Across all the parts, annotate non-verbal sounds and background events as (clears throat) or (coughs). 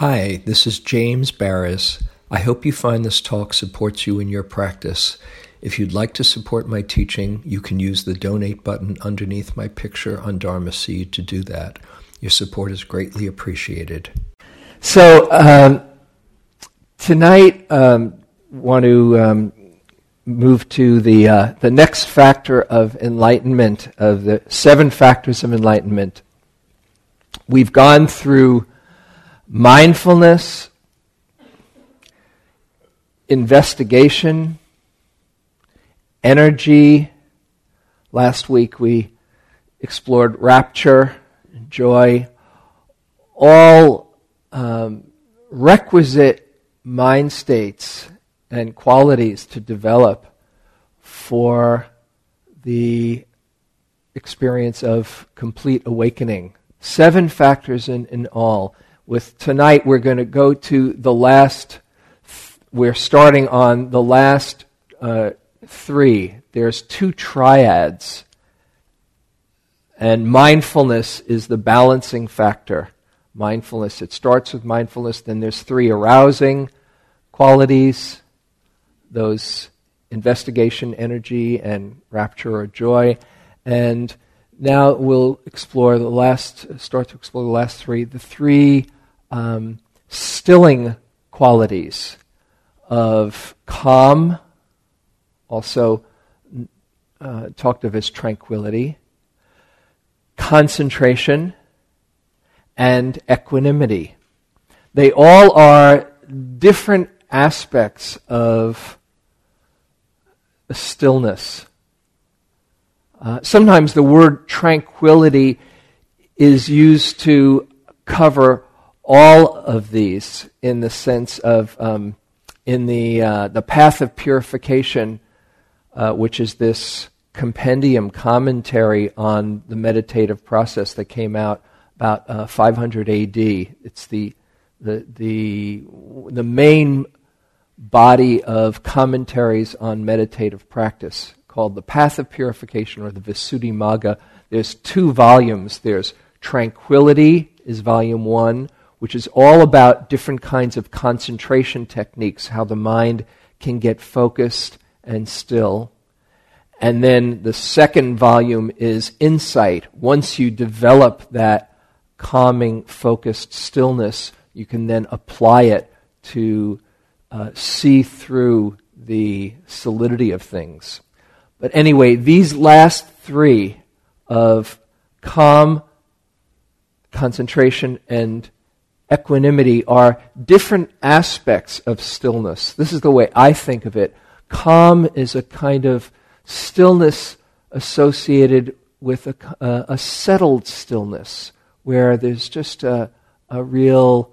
Hi, this is James Baraz. I hope you find this talk supports you in your practice. If you'd like to support my teaching, you can use the donate button underneath my picture on Dharma Seed to do that. Your support is greatly appreciated. So, um, tonight, um, want to um, move to the, uh, the next factor of enlightenment, of the seven factors of enlightenment. We've gone through mindfulness, investigation, energy. Last week we explored rapture, joy, all um, requisite mind states and qualities to develop for the experience of complete awakening. Seven factors in, in all. With tonight, we're going to go to the last, we're starting on the last uh, three. There's two triads, and mindfulness is the balancing factor. Mindfulness, it starts with mindfulness, then there's three arousing qualities, those investigation, energy, and rapture or joy. And now we'll explore the last, start to explore the last three, the three um, stilling qualities of calm, also uh, talked of as tranquility, concentration, and equanimity. They all are different aspects of stillness. Uh, sometimes the word tranquility is used to cover all of these in the sense of um, in the uh, the path of purification, uh, which is this compendium commentary on the meditative process that came out about uh, 500 AD. It's the the the the main body of commentaries on meditative practice called The Path of Purification or the Visuddhimagga. There's two volumes. There's Tranquility is volume one, which is all about different kinds of concentration techniques, how the mind can get focused and still. And then the second volume is Insight. Once you develop that calming, focused stillness, you can then apply it to uh, see through the solidity of things. But anyway, these last three of calm, concentration, and equanimity are different aspects of stillness. This is the way I think of it. Calm is a kind of stillness associated with a, uh, a settled stillness where there's just a, a real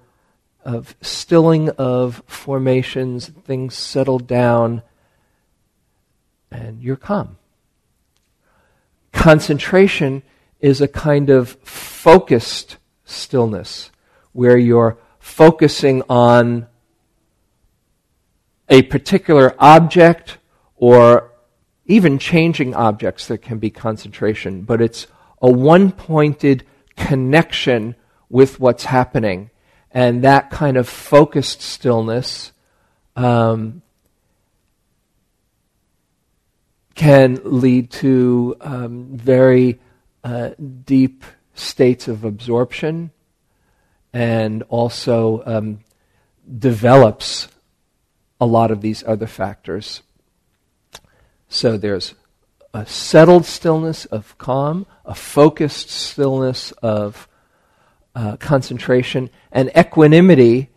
of stilling of formations, things settle down, and you're calm. Concentration is a kind of focused stillness where you're focusing on a particular object or even changing objects there can be concentration, but it's a one pointed connection with what's happening. And that kind of focused stillness um, can lead to um, very uh, deep states of absorption and also um, develops a lot of these other factors. So there's a settled stillness of calm, a focused stillness of uh, concentration, and equanimity,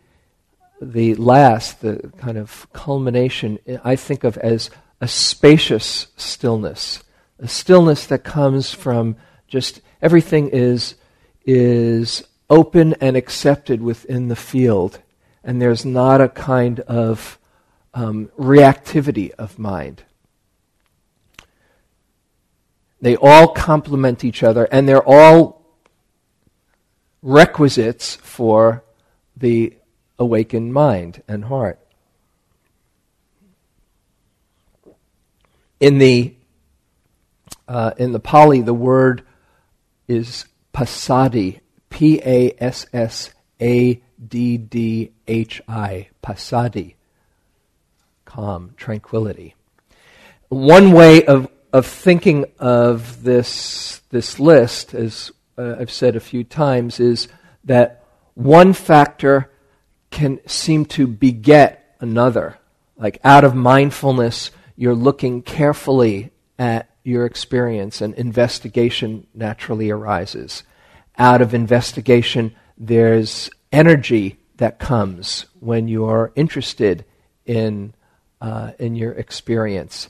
the last, the kind of culmination, I think of as a spacious stillness, a stillness that comes from just everything is is open and accepted within the field, and there's not a kind of um, reactivity of mind. They all complement each other, and they're all requisites for the awakened mind and heart. In the uh, in the Pali, the word is passaddhi, P A S S A D D H I, passaddhi, calm, tranquility. One way of, of thinking of this, this list, as uh, I've said a few times, is that one factor can seem to beget another. Like out of mindfulness, you're looking carefully at your experience, and investigation naturally arises. Out of investigation, there's energy that comes when you're interested in, uh, in your experience.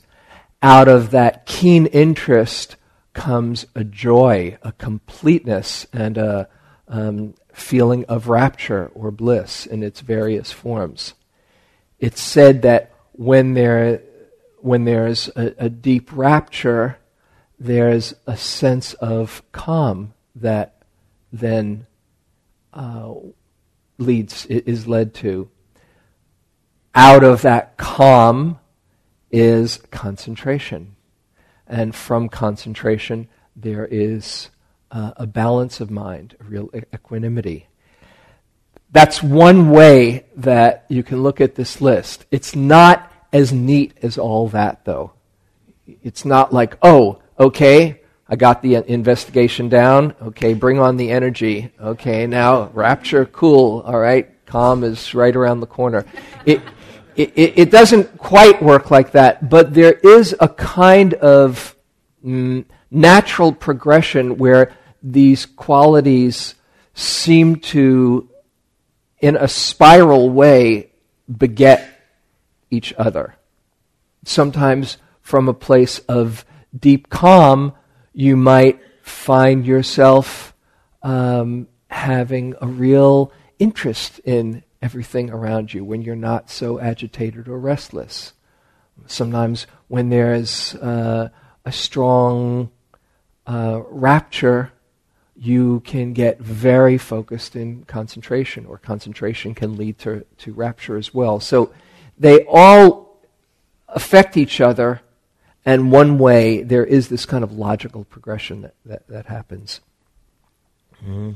Out of that keen interest comes a joy, a completeness, and a um, feeling of rapture or bliss in its various forms. It's said that when there when there's a, a deep rapture, there's a sense of calm that then uh, leads is led to. Out of that calm is concentration, and from concentration there is uh, a balance of mind, a real equanimity. That's one way that you can look at this list. It's not as neat as all that, though. It's not like, oh, okay, I got the investigation down. Okay, bring on the energy. Okay, now rapture, cool. All right, calm is right around the corner. It, it, it doesn't quite work like that, but there is a kind of mm, natural progression where these qualities seem to, in a spiral way, beget each other. Sometimes from a place of deep calm, you might find yourself um, having a real interest in everything around you when you're not so agitated or restless. Sometimes when there's uh, a strong uh, rapture, you can get very focused in concentration, or concentration can lead to, to rapture as well. So they all affect each other, and one way there is this kind of logical progression that, that, that happens. Mm-hmm.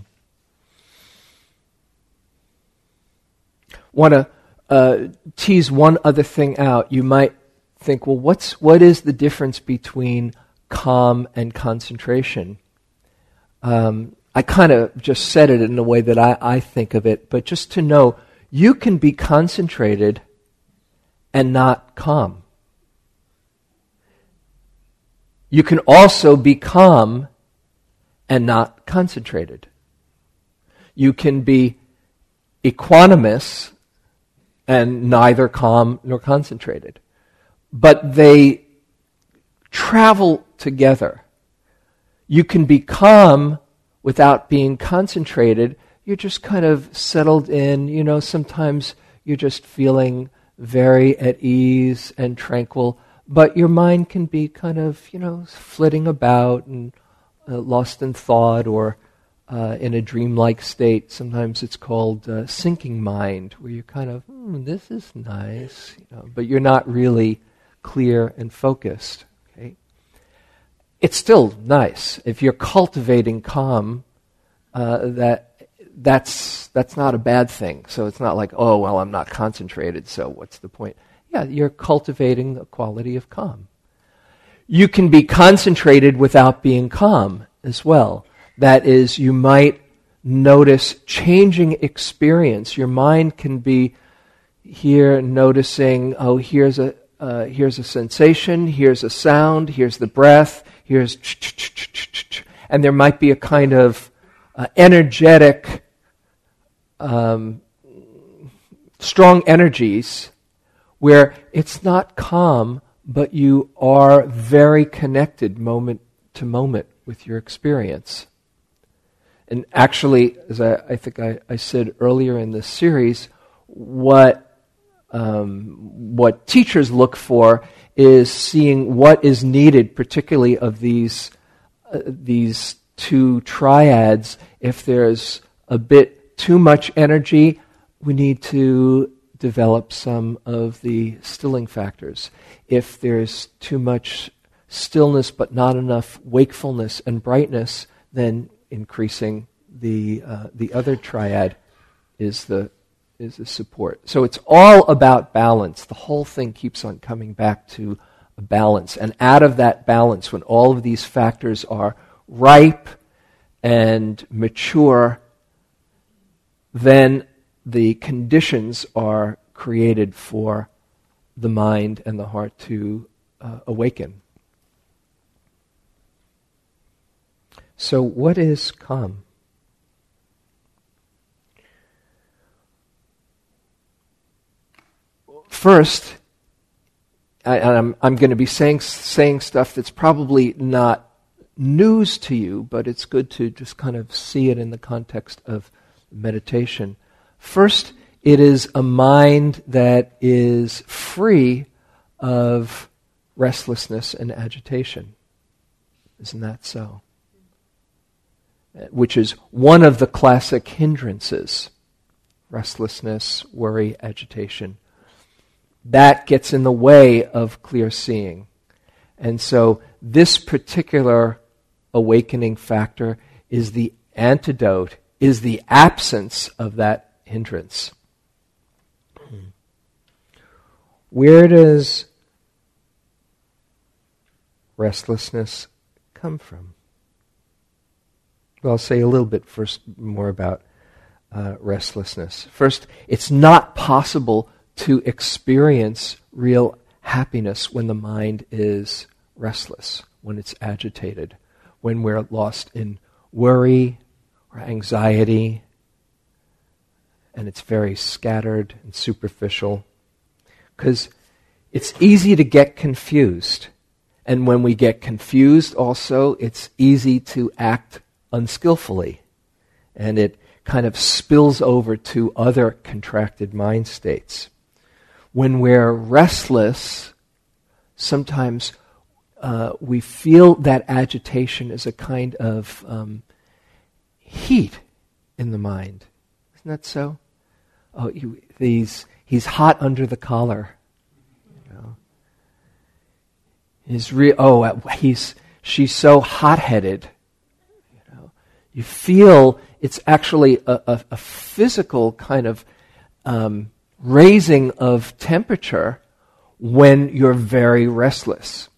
Want to uh, tease one other thing out. You might think, well, what's, what is the difference between calm and concentration? Um, I kind of just said it in the way that I, I think of it, but just to know, you can be concentrated and not calm. You can also be calm and not concentrated. You can be equanimous and neither calm nor concentrated. But they travel together. You can be calm without being concentrated. You're just kind of settled in. You know, sometimes you're just feeling very at ease and tranquil, but your mind can be kind of, you know, flitting about and uh, lost in thought or uh, in a dreamlike state. Sometimes it's called uh, sinking mind, where you're kind of, hmm, this is nice, you know, but you're not really clear and focused. Okay, it's still nice if you're cultivating calm. Uh, that that's that's not a bad thing. So it's not like, oh well, I'm not concentrated, so what's the point? Yeah, you're cultivating the quality of calm. You can be concentrated without being calm as well. That is, you might notice changing experience. Your mind can be here noticing, oh, here's a uh, here's a sensation, here's a sound, here's the breath, here's, and there might be a kind of uh, energetic um, strong energies where it's not calm, but you are very connected moment to moment with your experience. And actually, as I, I think I, I, said earlier in this series, what um, what teachers look for is seeing what is needed, particularly of these uh, these two triads. If there's a bit too much energy, we need to develop some of the stilling factors. If there's too much stillness but not enough wakefulness and brightness, then increasing the, uh, the other triad is the is the support. So it's all about balance. The whole thing keeps on coming back to balance. And out of that balance, when all of these factors are ripe and mature, then the conditions are created for the mind and the heart to uh, awaken. So, what is calm? First, I, am I'm going to be saying, saying stuff that's probably not news to you, but it's good to just kind of see it in the context of meditation. First, it is a mind that is free of restlessness and agitation. Isn't that so? Which is one of the classic hindrances restlessness, worry, agitation that gets in the way of clear seeing. And so this particular awakening factor is the antidote, is the absence of that hindrance. Where does restlessness come from? Well, I'll say a little bit first more about uh, restlessness. First, it's not possible to experience real happiness when the mind is restless, when it's agitated, when we're lost in worry or anxiety, and it's very scattered and superficial. Because it's easy to get confused. And when we get confused, also, it's easy to act unskillfully. And it kind of spills over to other contracted mind states when we're restless, sometimes uh, we feel that agitation as a kind of um, heat in the mind. Isn't that so? Oh, you, he's hot under the collar. You know? He's re- oh, he's, she's so hot-headed. You, know? you feel it's actually a, a, a physical kind of um, raising of temperature when you're very restless.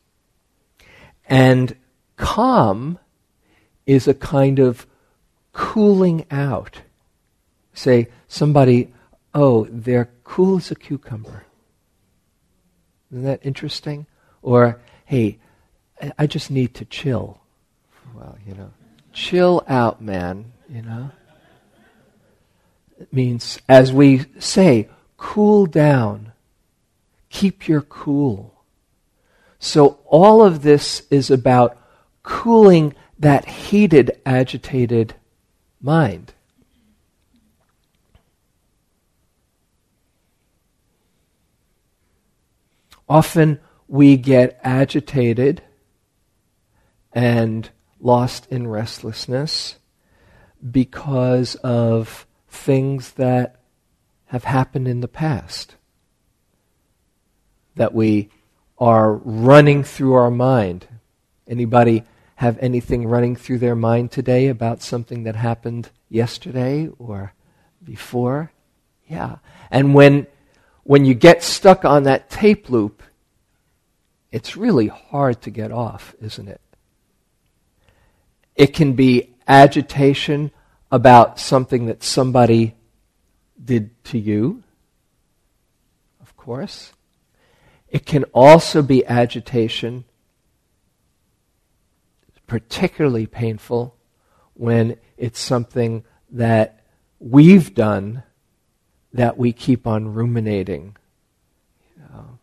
And calm is a kind of cooling out. Say, somebody, oh, they're cool as a cucumber. Isn't that interesting? Or, hey, I just need to chill. Well, you know, chill out, man, you know. It means, as we say, cool down. Keep your cool. So all of this is about cooling that heated, agitated mind. Often we get agitated and lost in restlessness because of things that have happened in the past that we are running through our mind. Anybody have anything running through their mind today about something that happened yesterday or before? Yeah. And when when you get stuck on that tape loop, it's really hard to get off, isn't it? It can be agitation about something that somebody did to you, of course. It can also be agitation, particularly painful when it's something that we've done that we keep on ruminating. You know,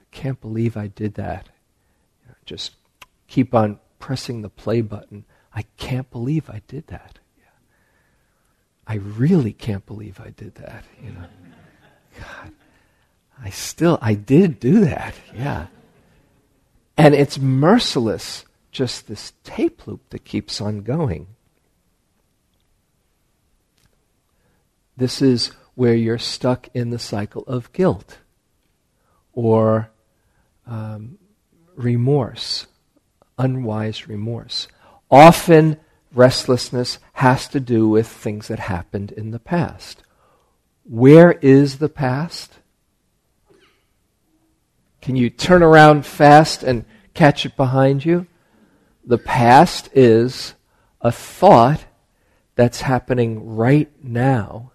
I can't believe I did that. You know, just keep on pressing the play button. I can't believe I did that. I really can't believe I did that. You know, God, I still I did do that. Yeah, and it's merciless. Just this tape loop that keeps on going. This is where you're stuck in the cycle of guilt or um, remorse, unwise remorse. Often restlessness has to do with things that happened in the past. where is the past? Can you turn around fast and catch it behind you? The past is a thought that's happening right now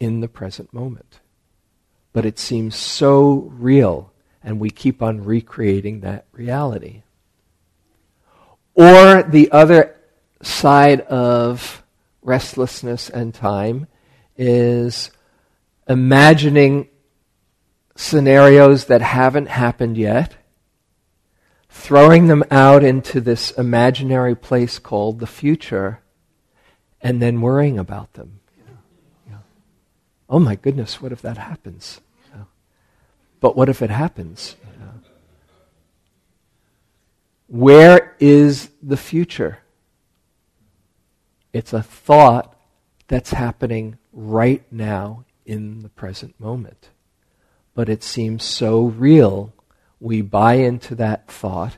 in the present moment. But it seems so real, and we keep on recreating that reality. Or the other side of restlessness and time is imagining scenarios that haven't happened yet, throwing them out into this imaginary place called the future, and then worrying about them. Oh my goodness, what if that happens? But what if it happens? Where is the future? It's a thought that's happening right now in the present moment. But it seems so real, we buy into that thought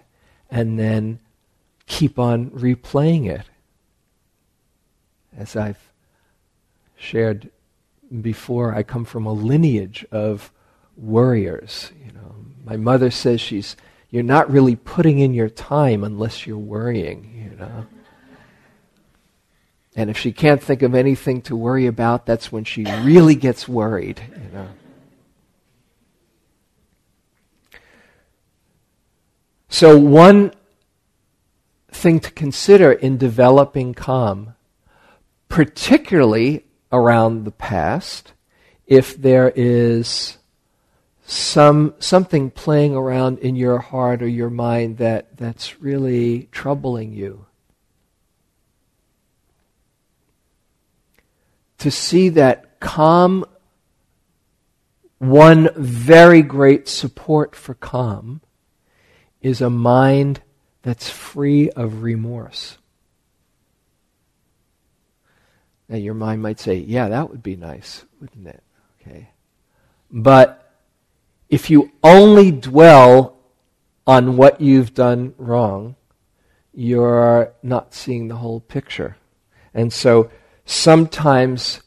and then keep on replaying it. As I've shared before, I come from a lineage of worriers. You know, my mother says she's you're not really putting in your time unless you're worrying, you know. And if she can't think of anything to worry about, that's when she really gets worried, you know. So one thing to consider in developing calm, particularly around the past, if there is some something playing around in your heart or your mind that, that's really troubling you. To see that calm, one very great support for calm is a mind that's free of remorse. Now, your mind might say, yeah, that would be nice, wouldn't it? Okay. But if you only dwell on what you've done wrong, you're not seeing the whole picture. And so sometimes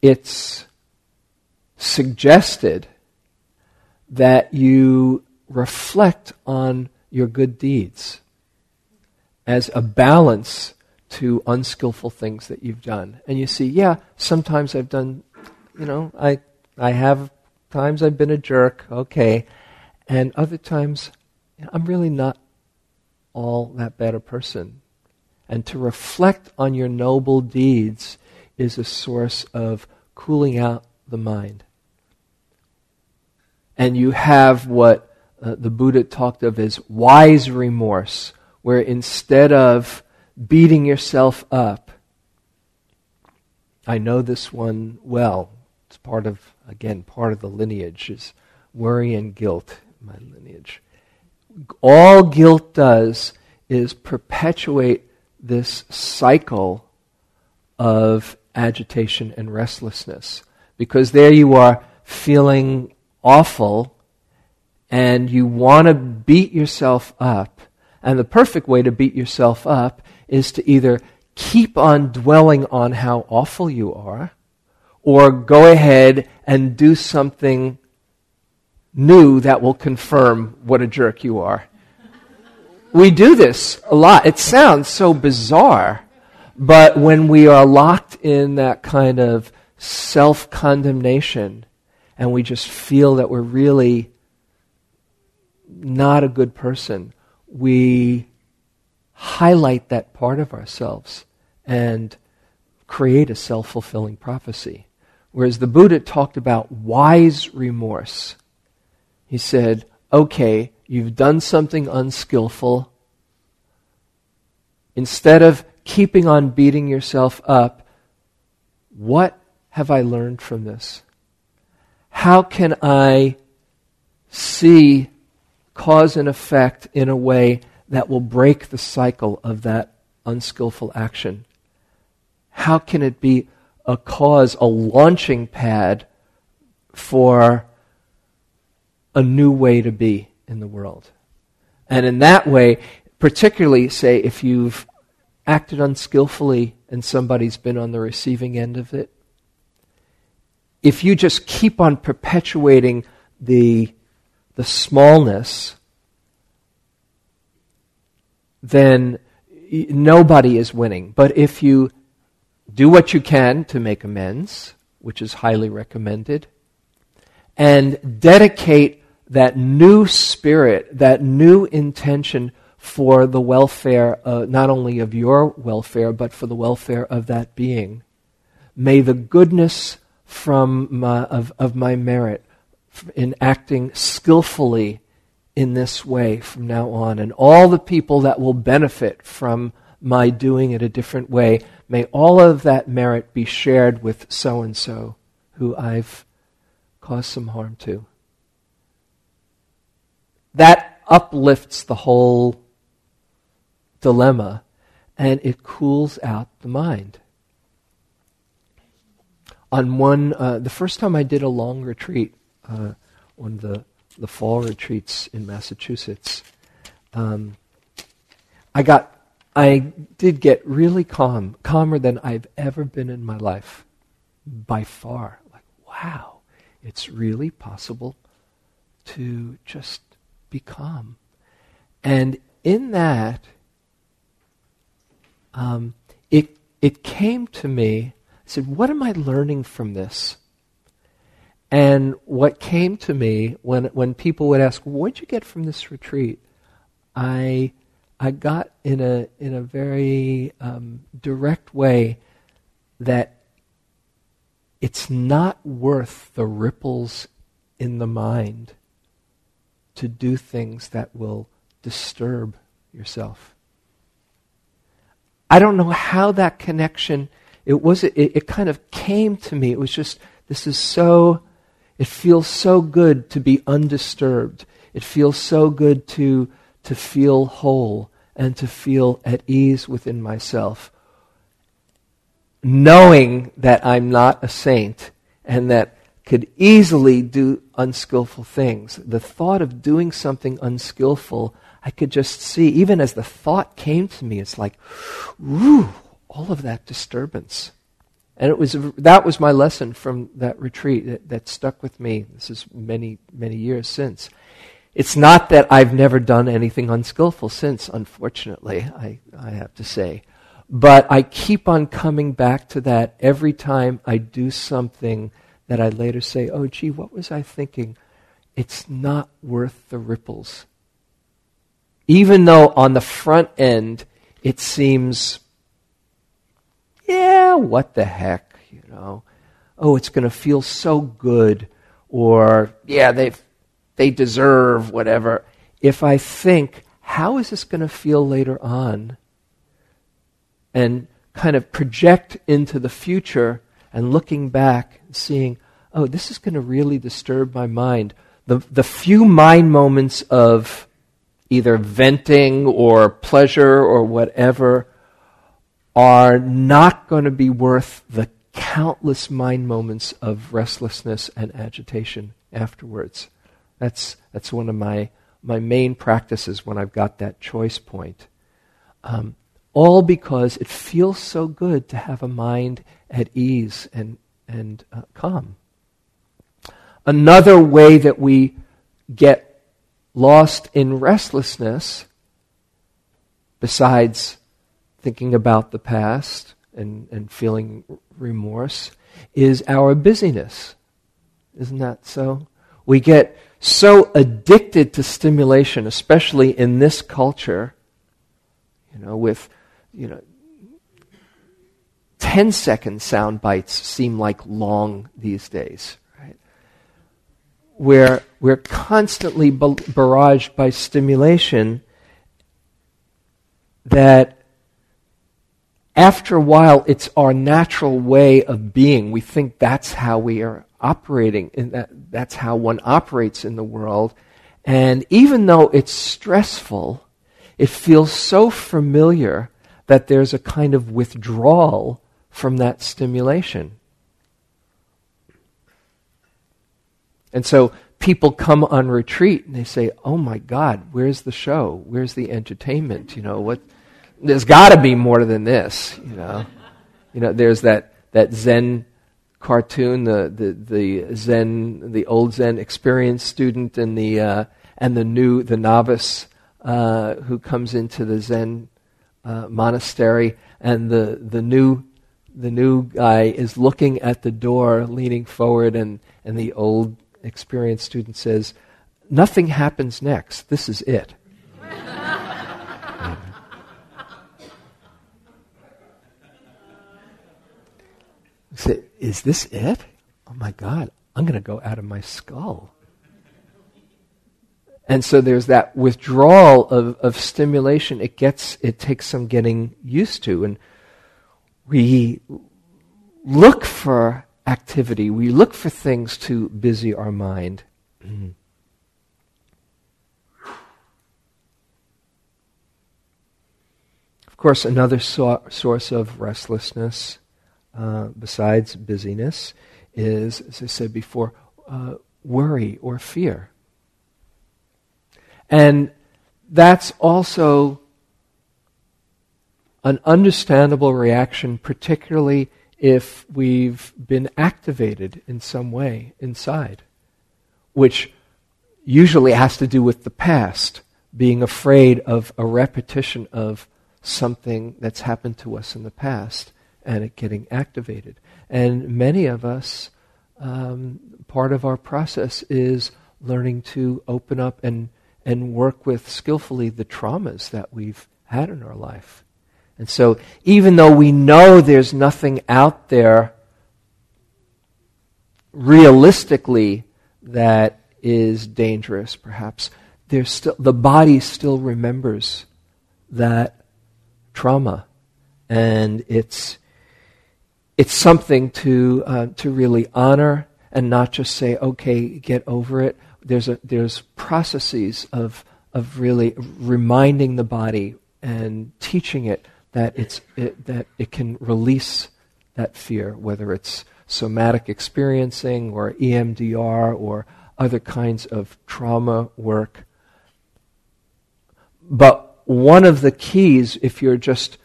it's suggested that you reflect on your good deeds as a balance to unskillful things that you've done. And you see, yeah, sometimes I've done, you know, I, I have times I've been a jerk, okay. And other times, you know, I'm really not all that bad a person. And to reflect on your noble deeds is a source of cooling out the mind. And you have what uh, the Buddha talked of as wise remorse, where instead of beating yourself up, I know this one well. It's part of again, part of the lineage is worry and guilt, my lineage. All guilt does is perpetuate this cycle of agitation and restlessness. Because there you are feeling awful and you want to beat yourself up. And the perfect way to beat yourself up is to either keep on dwelling on how awful you are or go ahead and do something new that will confirm what a jerk you are. We do this a lot. It sounds so bizarre, but when we are locked in that kind of self condemnation and we just feel that we're really not a good person, we highlight that part of ourselves and create a self fulfilling prophecy. Whereas the Buddha talked about wise remorse. He said, okay, you've done something unskillful. Instead of keeping on beating yourself up, what have I learned from this? How can I see cause and effect in a way that will break the cycle of that unskillful action? How can it be a cause, a launching pad for a new way to be in the world. And in that way, particularly, say, if you've acted unskillfully and somebody's been on the receiving end of it, if you just keep on perpetuating the, the smallness, then nobody is winning. But if you do what you can to make amends, which is highly recommended, and dedicate that new spirit, that new intention for the welfare, uh, not only of your welfare, but for the welfare of that being. May the goodness from my, of, of my merit in acting skillfully in this way from now on, and all the people that will benefit from my doing it a different way, may all of that merit be shared with so and so who I've caused some harm to. That uplifts the whole dilemma and it cools out the mind. On one, uh, the first time I did a long retreat, uh, of the, the fall retreats in Massachusetts, um, I got, I did get really calm, calmer than I've ever been in my life, by far. Like, wow, it's really possible to just be calm. And in that, um, it, it came to me, I said, what am I learning from this? And what came to me when, when people would ask, what'd you get from this retreat? I, I got in a, in a very um, direct way that it's not worth the ripples in the mind to do things that will disturb yourself. I don't know how that connection, it was, it, it kind of came to me. It was just, this is so, it feels so good to be undisturbed. It feels so good to, to feel whole and to feel at ease within myself knowing that I'm not a saint and that could easily do unskillful things. The thought of doing something unskillful, I could just see, even as the thought came to me, it's like, whoo, all of that disturbance. And it was that was my lesson from that retreat that, that stuck with me. This is many, many years since. It's not that I've never done anything unskillful since, unfortunately, I, I have to say. But I keep on coming back to that every time I do something that I later say, oh, gee, what was I thinking? It's not worth the ripples. Even though on the front end it seems, yeah, what the heck, you know? Oh, it's going to feel so good, or yeah, they they deserve whatever. If I think, how is this going to feel later on? and kind of project into the future and looking back seeing, oh, this is going to really disturb my mind. The, the few mind moments of either venting or pleasure or whatever are not going to be worth the countless mind moments of restlessness and agitation afterwards. That's, that's one of my, my main practices when I've got that choice point. Um, all because it feels so good to have a mind at ease and, and uh, calm. Another way that we get lost in restlessness, besides thinking about the past and, and feeling remorse, is our busyness. Isn't that so? We get so addicted to stimulation, especially in this culture, you know, with you know, 10 second sound bites seem like long these days, right? Where we're constantly barraged by stimulation that after a while it's our natural way of being. We think that's how we are operating, and that, that's how one operates in the world. And even though it's stressful, it feels so familiar that there's a kind of withdrawal from that stimulation. And so people come on retreat and they say, "Oh my God, where's the show? Where's the entertainment? You know what? There's got to be more than this. You know, you know. There's that that Zen cartoon, the, the, the Zen, the old Zen experienced student and the, uh, and the new, the novice uh, who comes into the Zen uh, monastery, and the, the new the new guy is looking at the door, leaning forward, and, and the old experienced student says, Nothing happens next. This is it. Say, Is this it? Oh my God, I'm going to go out of my skull. And so there's that withdrawal of, of stimulation. It gets, it takes some getting used to. And we look for activity, we look for things to busy our mind. of course, another so- source of restlessness, uh, besides busyness, is, as I said before, uh, worry or fear. And that's also an understandable reaction, particularly if we've been activated in some way inside, which usually has to do with the past, being afraid of a repetition of something that's happened to us in the past and it getting activated. And many of us, um, part of our process is learning to open up and, and work with skillfully the traumas that we've had in our life. And so, even though we know there's nothing out there realistically that is dangerous, perhaps, there's still, the body still remembers that trauma. And it's, it's something to, uh, to really honor and not just say, okay, get over it. There's, a, there's processes of, of really reminding the body and teaching it that, it's, it, that it can release that fear, whether it's somatic experiencing or EMDR or other kinds of trauma work. But one of the keys, if you're just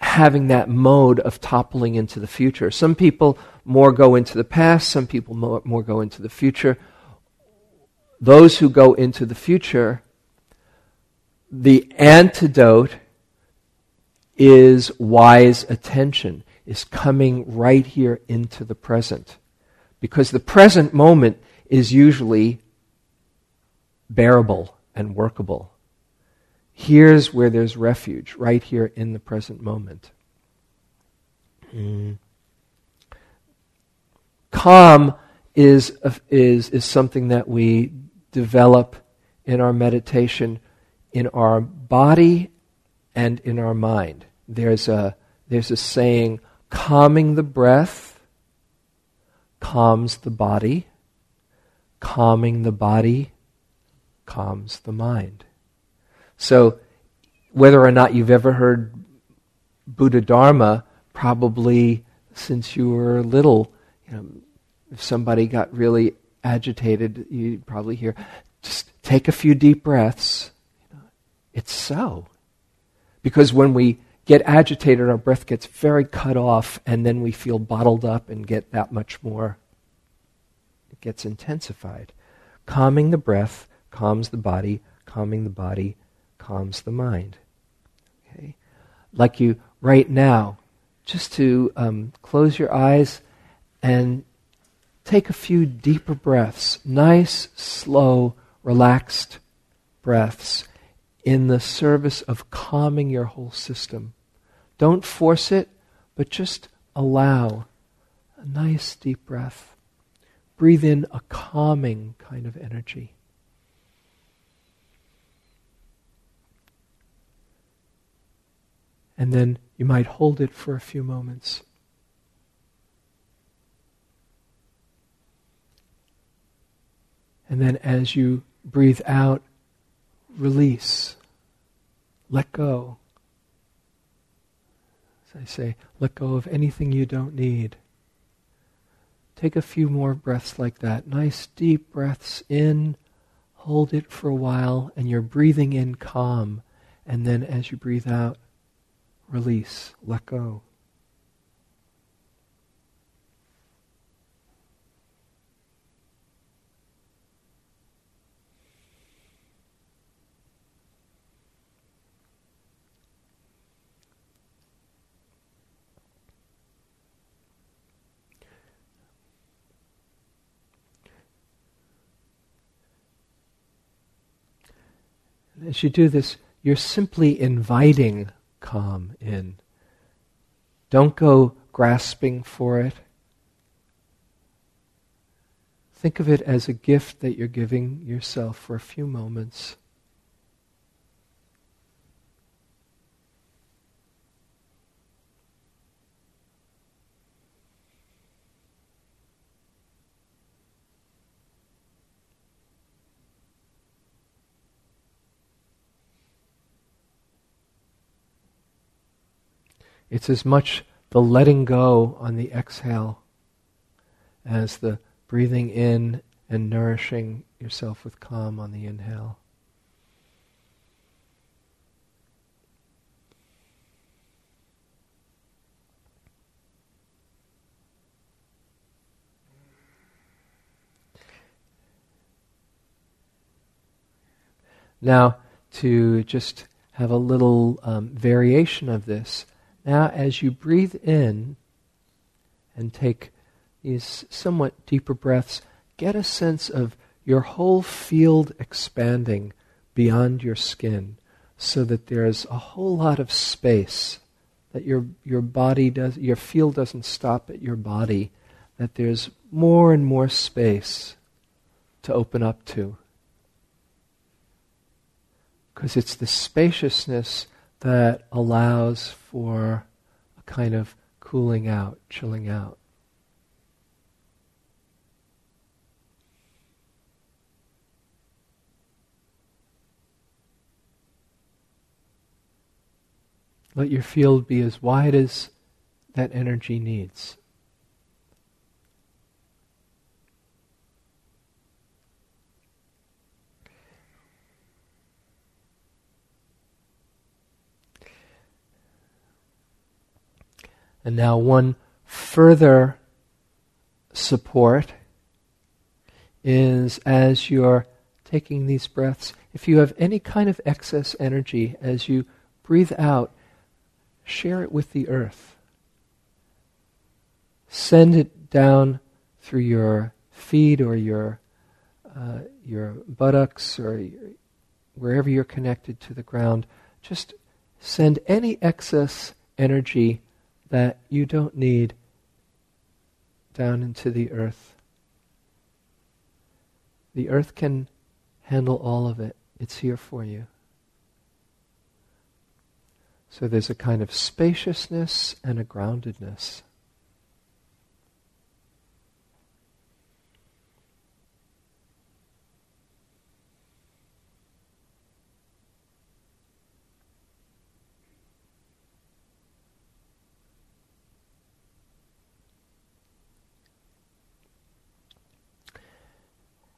having that mode of toppling into the future, some people more go into the past, some people more, more go into the future. Those who go into the future, the antidote is wise attention, is coming right here into the present. Because the present moment is usually bearable and workable. Here's where there's refuge, right here in the present moment. Mm. Calm is, is, is something that we develop in our meditation in our body and in our mind. There's a, there's a saying, calming the breath calms the body, calming the body calms the mind. So, whether or not you've ever heard Buddha Dharma, probably since you were little, you know, if somebody got really agitated, you'd probably hear, just take a few deep breaths. It's so. Because when we get agitated, our breath gets very cut off, and then we feel bottled up and get that much more. It gets intensified. Calming the breath calms the body, calming the body calms the mind. Okay? Like you, right now, just to um, close your eyes and take a few deeper breaths, nice, slow, relaxed breaths in the service of calming your whole system. Don't force it, but just allow a nice deep breath. Breathe in a calming kind of energy. And then you might hold it for a few moments. And then as you breathe out, release, let go. As I say, let go of anything you don't need. Take a few more breaths like that. Nice deep breaths in, hold it for a while, and you're breathing in calm. And then as you breathe out, release, let go. As you do this, you're simply inviting calm in. Don't go grasping for it. Think of it as a gift that you're giving yourself for a few moments. It's as much the letting go on the exhale as the breathing in and nourishing yourself with calm on the inhale. Now, to just have a little um, variation of this, now, as you breathe in and take these somewhat deeper breaths, get a sense of your whole field expanding beyond your skin so that there's a whole lot of space that your your body does your field doesn't stop at your body that there's more and more space to open up to. Because it's the spaciousness that allows for a kind of cooling out, chilling out. Let your field be as wide as that energy needs. And now, one further support is as you're taking these breaths, if you have any kind of excess energy as you breathe out, share it with the earth. Send it down through your feet or your, uh, your buttocks or your, wherever you're connected to the ground. Just send any excess energy that you don't need down into the earth. The earth can handle all of it, it's here for you. So there's a kind of spaciousness and a groundedness.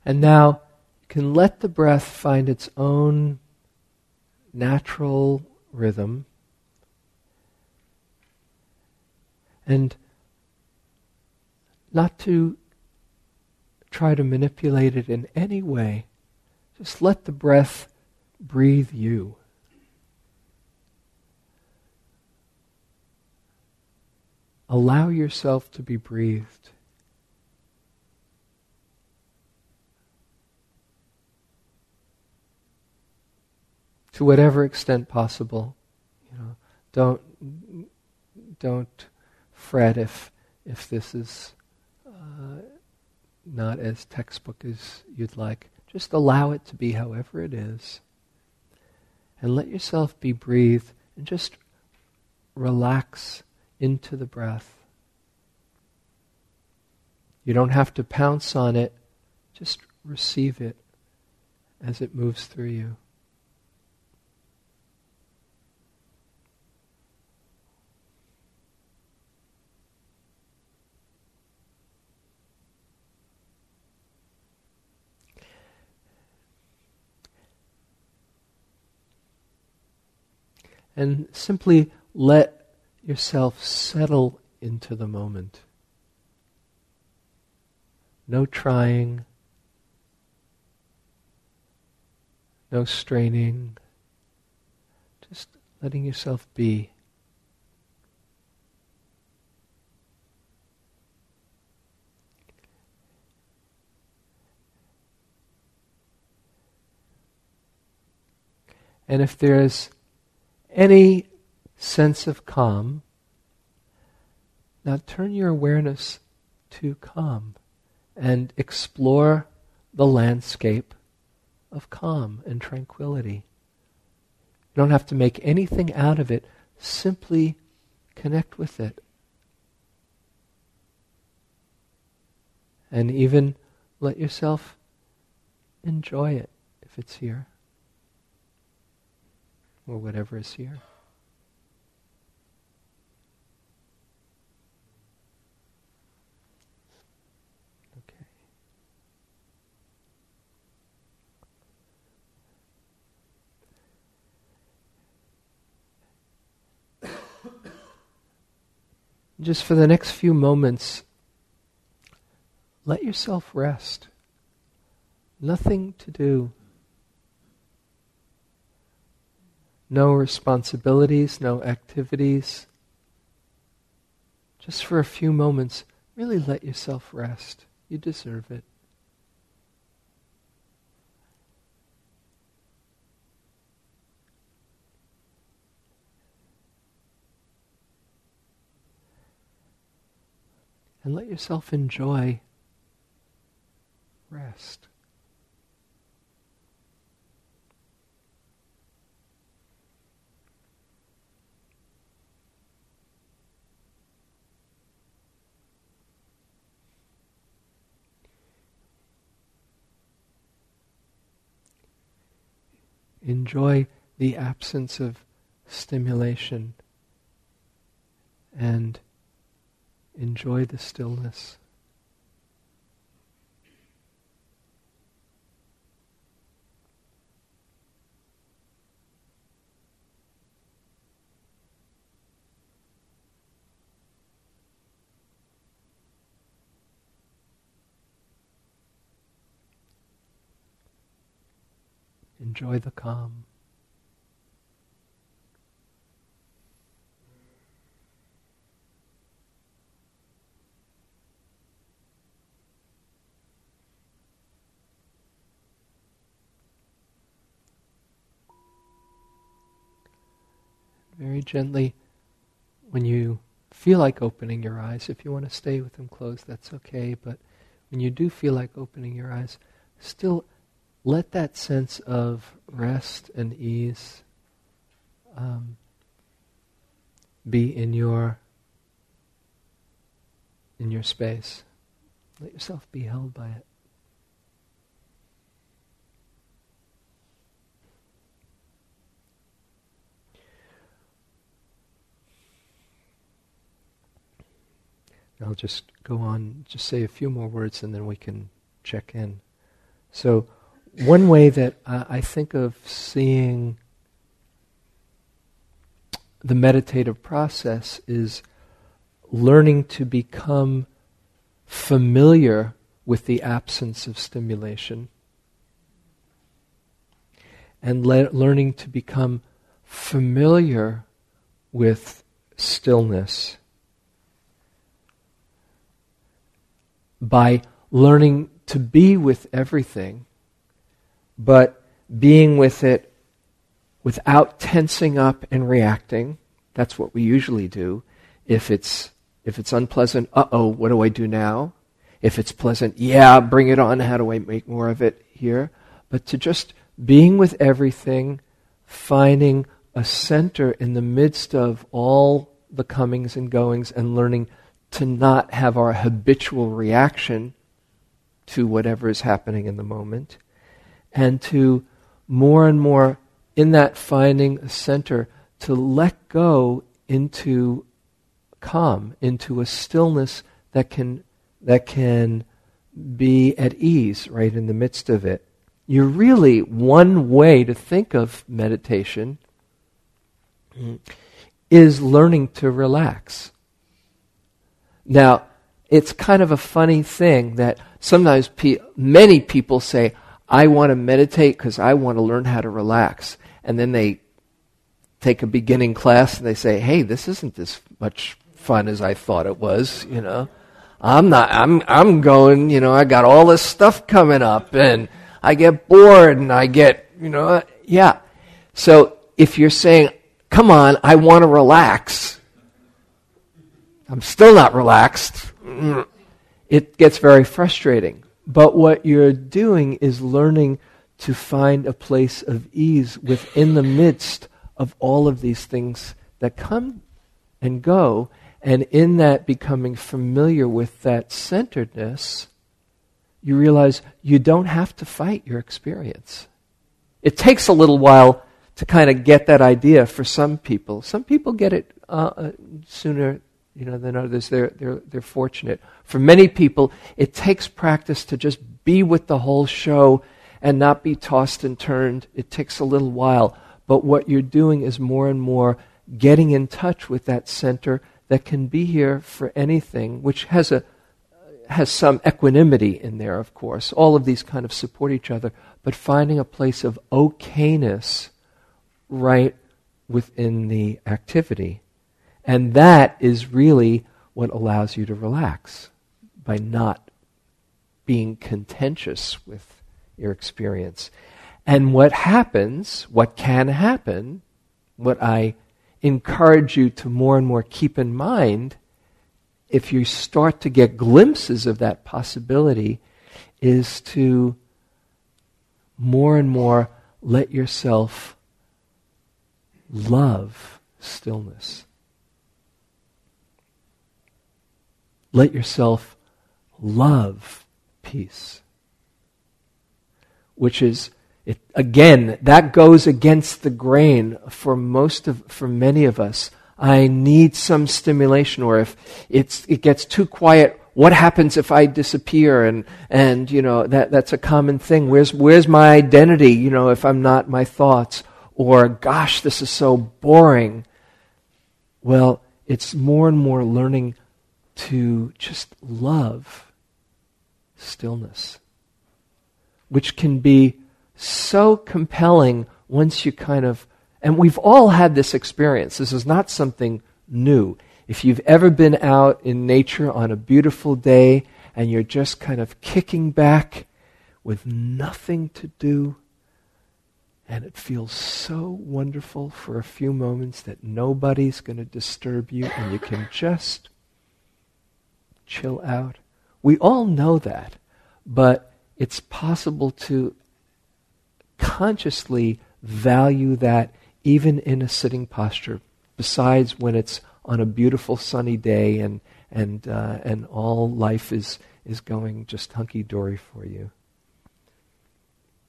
And now you can let the breath find its own natural rhythm. And not to try to manipulate it in any way. Just let the breath breathe you. Allow yourself to be breathed. To whatever extent possible. You know, don't don't fret if if this is uh, not as textbook as you'd like. Just allow it to be however it is, and let yourself be breathed, and just relax into the breath. You don't have to pounce on it; just receive it as it moves through you. And simply let yourself settle into the moment. No trying, no straining, just letting yourself be. And if there's any sense of calm, now turn your awareness to calm and explore the landscape of calm and tranquility. You don't have to make anything out of it, simply connect with it. And even let yourself enjoy it if it's here, or whatever is here. (coughs) just for the next few moments, let yourself rest. Nothing to do. No responsibilities, no activities. Just for a few moments, really let yourself rest. You deserve it. and let yourself enjoy rest. Enjoy the absence of stimulation and Enjoy the stillness. Enjoy the calm. very gently, when you feel like opening your eyes, if you want to stay with them closed, that's okay. But when you do feel like opening your eyes, still let that sense of rest and ease um, be in your in your space. Let yourself be held by it. I'll just go on, just say a few more words and then we can check in. So, one way that uh, I think of seeing the meditative process is learning to become familiar with the absence of stimulation and le- learning to become familiar with stillness by learning to be with everything, but being with it without tensing up and reacting. That's what we usually do. If it's if it's unpleasant, uh oh, what do I do now? If it's pleasant, yeah, bring it on. How do I make more of it here? But to just being with everything, finding a center in the midst of all the comings and goings, and learning to not have our habitual reaction to whatever is happening in the moment, and to more and more, in that finding a center, to let go into calm, into a stillness that can, that can be at ease right in the midst of it. You're really one way to think of meditation is learning to relax. Now, it's kind of a funny thing that sometimes pe- many people say, I want to meditate because I want to learn how to relax. And then they take a beginning class and they say, hey, this isn't as much fun as I thought it was, you know. I'm not, I'm, I'm going, you know, I got all this stuff coming up and I get bored and I get, you know, yeah. So if you're saying, come on, I want to relax, I'm still not relaxed, mm. it gets very frustrating. But what you're doing is learning to find a place of ease within the midst of all of these things that come and go. And in that becoming familiar with that centeredness, you realize you don't have to fight your experience. It takes a little while to kind of get that idea for some people. Some people get it uh, uh, sooner you know, than others. They're, they're, they're fortunate. For many people, it takes practice to just be with the whole show and not be tossed and turned. It takes a little while. But what you're doing is more and more getting in touch with that center that can be here for anything, which has a has some equanimity in there, of course. All of these kind of support each other, but finding a place of okayness right within the activity. And that is really what allows you to relax by not being contentious with your experience. And what happens, what can happen, what I encourage you to more and more keep in mind if you start to get glimpses of that possibility, is to more and more let yourself love stillness. Let yourself love peace. Which is, it, again, that goes against the grain for most of, for many of us. I need some stimulation, or if it's, it gets too quiet, what happens if I disappear? And, and you know, that, that's a common thing. Where's, where's my identity, you know, if I'm not my thoughts? Or, gosh, this is so boring. Well, it's more and more learning to just love stillness, which can be so compelling once you kind of and we've all had this experience. This is not something new. If you've ever been out in nature on a beautiful day and you're just kind of kicking back with nothing to do, and it feels so wonderful for a few moments that nobody's going to disturb you and you can just chill out. We all know that, but it's possible to consciously value that even in a sitting posture, besides when it's on a beautiful sunny day and, and, uh, and all life is, is going just hunky dory for you.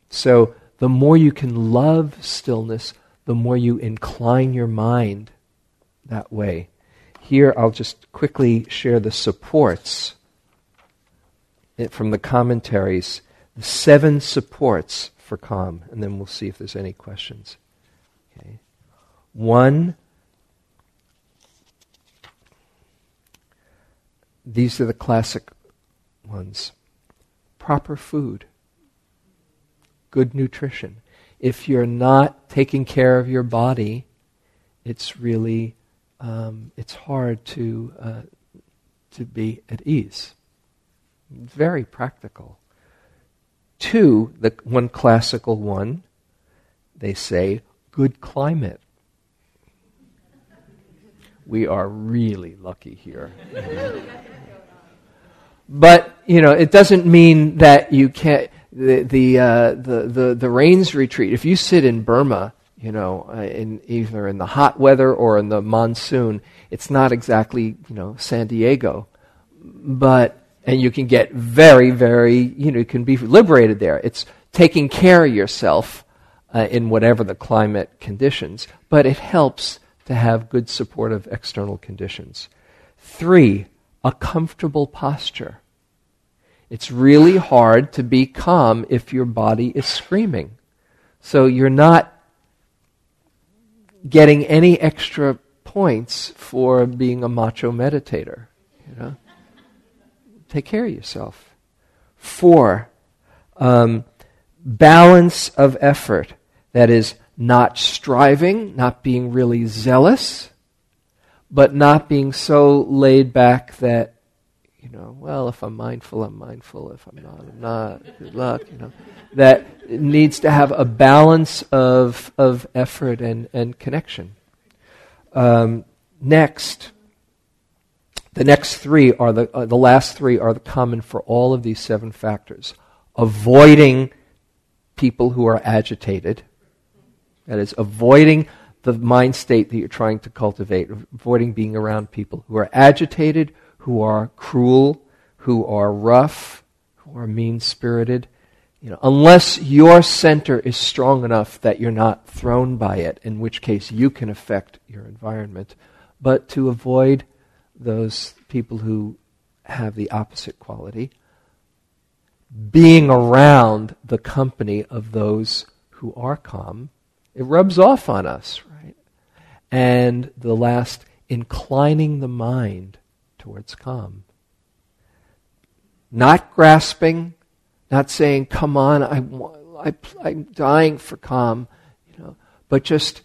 So, the more you can love stillness, the more you incline your mind that way. Here, I'll just quickly share the supports from the commentaries, the seven supports for calm, and then we'll see if there's any questions. Okay. One, these are the classic ones proper food, good nutrition. If you're not taking care of your body, it's really um, it's hard to uh, to be at ease. Very practical. Two, the one classical one, they say good climate we are really lucky here. but, you know, it doesn't mean that you can't. The, the, uh, the, the, the rains retreat, if you sit in Burma, you know, uh, in either in the hot weather or in the monsoon, it's not exactly, you know, San Diego. But, and you can get very, very, you know, you can be liberated there. It's taking care of yourself uh, in whatever the climate conditions, but it helps to have good supportive external conditions. Three, a comfortable posture. It's really hard to be calm if your body is screaming. So you're not getting any extra points for being a macho meditator. You know? Take care of yourself. Four, um, balance of effort. That is, not striving, not being really zealous, but not being so laid back that you know, well, if I'm mindful, I'm mindful. If I'm not, I'm not. Good luck, you know. That needs to have a balance of, of effort and, and connection. Um, next, the next three are the, uh, the last three are the common for all of these seven factors. Avoiding people who are agitated. That is, avoiding the mind state that you're trying to cultivate, avoiding being around people who are agitated, who are cruel, who are rough, who are mean spirited. You know, unless your center is strong enough that you're not thrown by it, in which case you can affect your environment. But to avoid those people who have the opposite quality, being around the company of those who are calm, it rubs off on us, right? And the last, inclining the mind towards calm. Not grasping, not saying, come on, I, I, I'm dying for calm, you know, but just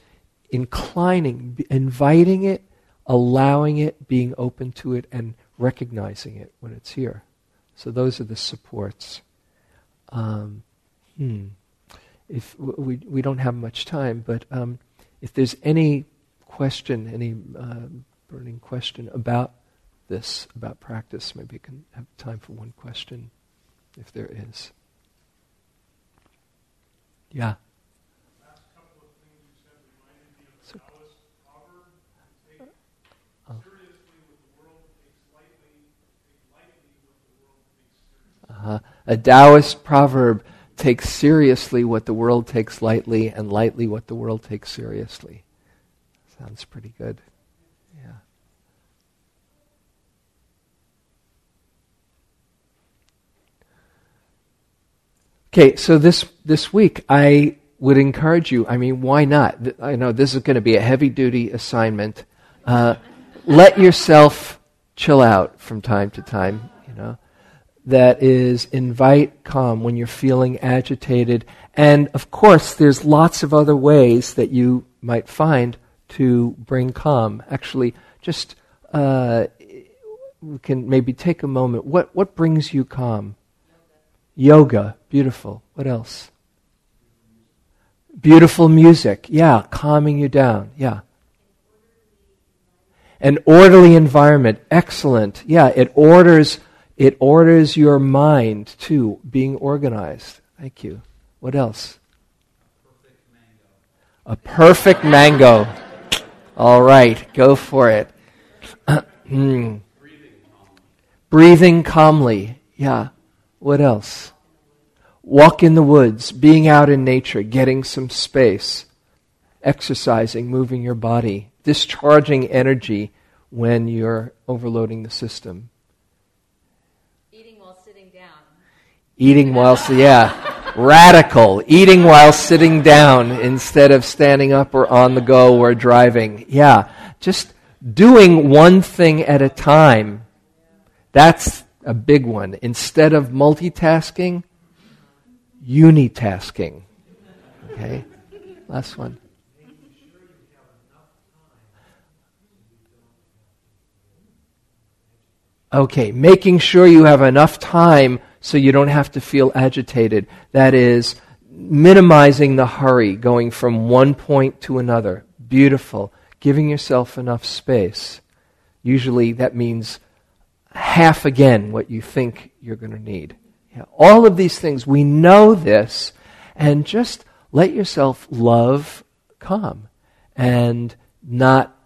inclining, inviting it, allowing it, being open to it, and recognizing it when it's here. So those are the supports. Um, hmm. If we we don't have much time, but um, if there's any question, any uh, burning question about this, about practice, maybe we can have time for one question, if there is. Yeah. Uh, a Taoist proverb takes seriously what the world takes lightly, and lightly what the world takes seriously. Sounds pretty good. Okay, so this this week I would encourage you. I mean, why not? I know this is going to be a heavy duty assignment. Uh, let yourself chill out from time to time. You know, that is invite calm when you're feeling agitated. And of course, there's lots of other ways that you might find to bring calm. Actually, just uh, we can maybe take a moment. What what brings you calm? Yoga. Beautiful. What else? Beautiful music. Yeah, calming you down. Yeah. An orderly environment. Excellent. Yeah, it orders it orders your mind to being organized. Thank you. What else? Perfect a perfect mango. (laughs) All right, go for it. (clears throat) Hmm. Breathing, Breathing calmly. Yeah. What else? Walk in the woods, being out in nature, getting some space, exercising, moving your body, discharging energy when you're overloading the system. Eating while, sitting down. Eating while, yeah, radical. Eating while sitting down instead of standing up or on the go or driving. Yeah, just doing one thing at a time. That's a big one. Instead of multitasking, unitasking. Okay? Last one. Okay, making sure you have enough time so you don't have to feel agitated. That is, minimizing the hurry, going from one point to another. Beautiful. Giving yourself enough space. Usually that means half again what you think you're going to need. Yeah, all of these things, we know this, and just let yourself love calm and not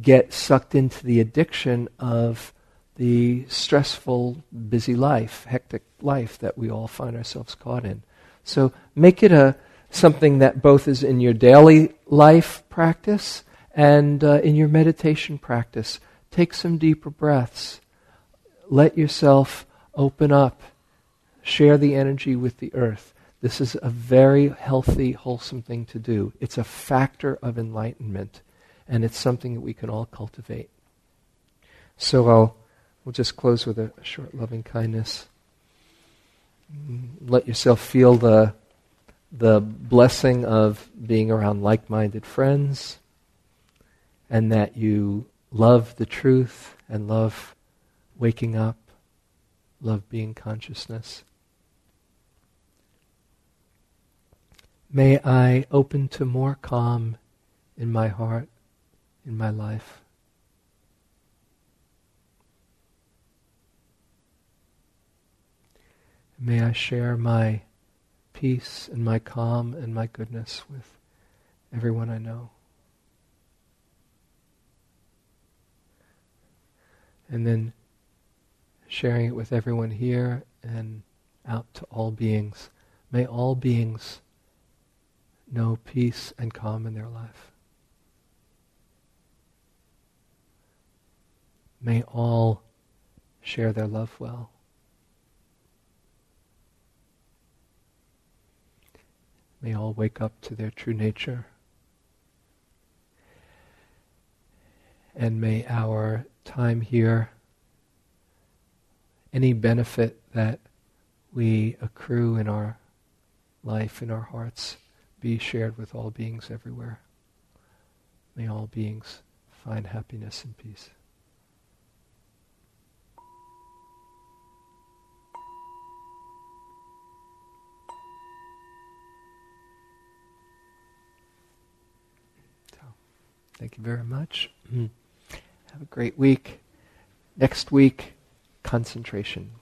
get sucked into the addiction of the stressful, busy life, hectic life that we all find ourselves caught in. So make it a something that both is in your daily life practice and uh, in your meditation practice. Take some deeper breaths. Let yourself open up. Share the energy with the earth. This is a very healthy, wholesome thing to do. It's a factor of enlightenment, and it's something that we can all cultivate. So I'll We'll just close with a short loving kindness. Mm, let yourself feel the, the blessing of being around like minded friends and that you love the truth and love waking up love being consciousness. May I open to more calm in my heart, in my life. May I share my peace and my calm and my goodness with everyone I know. And then sharing it with everyone here and out to all beings. May all beings know peace and calm in their life. May all share their love well. May all wake up to their true nature. And may our time here, any benefit that we accrue in our life, in our hearts, be shared with all beings everywhere. May all beings find happiness and peace. Thank you very much. (clears throat) Have a great week. Next week, concentration.